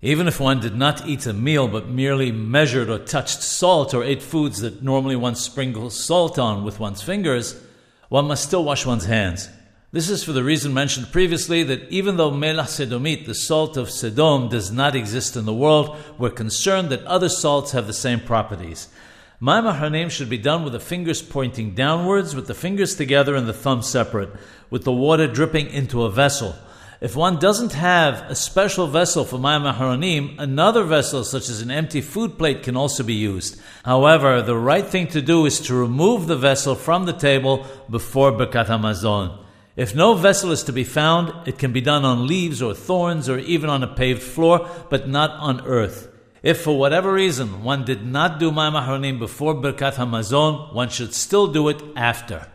Even if one did not eat a meal but merely measured or touched salt or ate foods that normally one sprinkles salt on with one's fingers, one must still wash one's hands. This is for the reason mentioned previously that even though Melach Sedomit, the salt of Sedom, does not exist in the world, we're concerned that other salts have the same properties. Mayim Aharonim should be done with the fingers pointing downwards, with the fingers together and the thumb separate, with the water dripping into a vessel. If one doesn't have a special vessel for Mayim another vessel, such as an empty food plate, can also be used. However, the right thing to do is to remove the vessel from the table before Birkat Hamazon. If no vessel is to be found, it can be done on leaves or thorns or even on a paved floor, but not on earth. If for whatever reason one did not do Mayim before Birkat Hamazon, one should still do it after.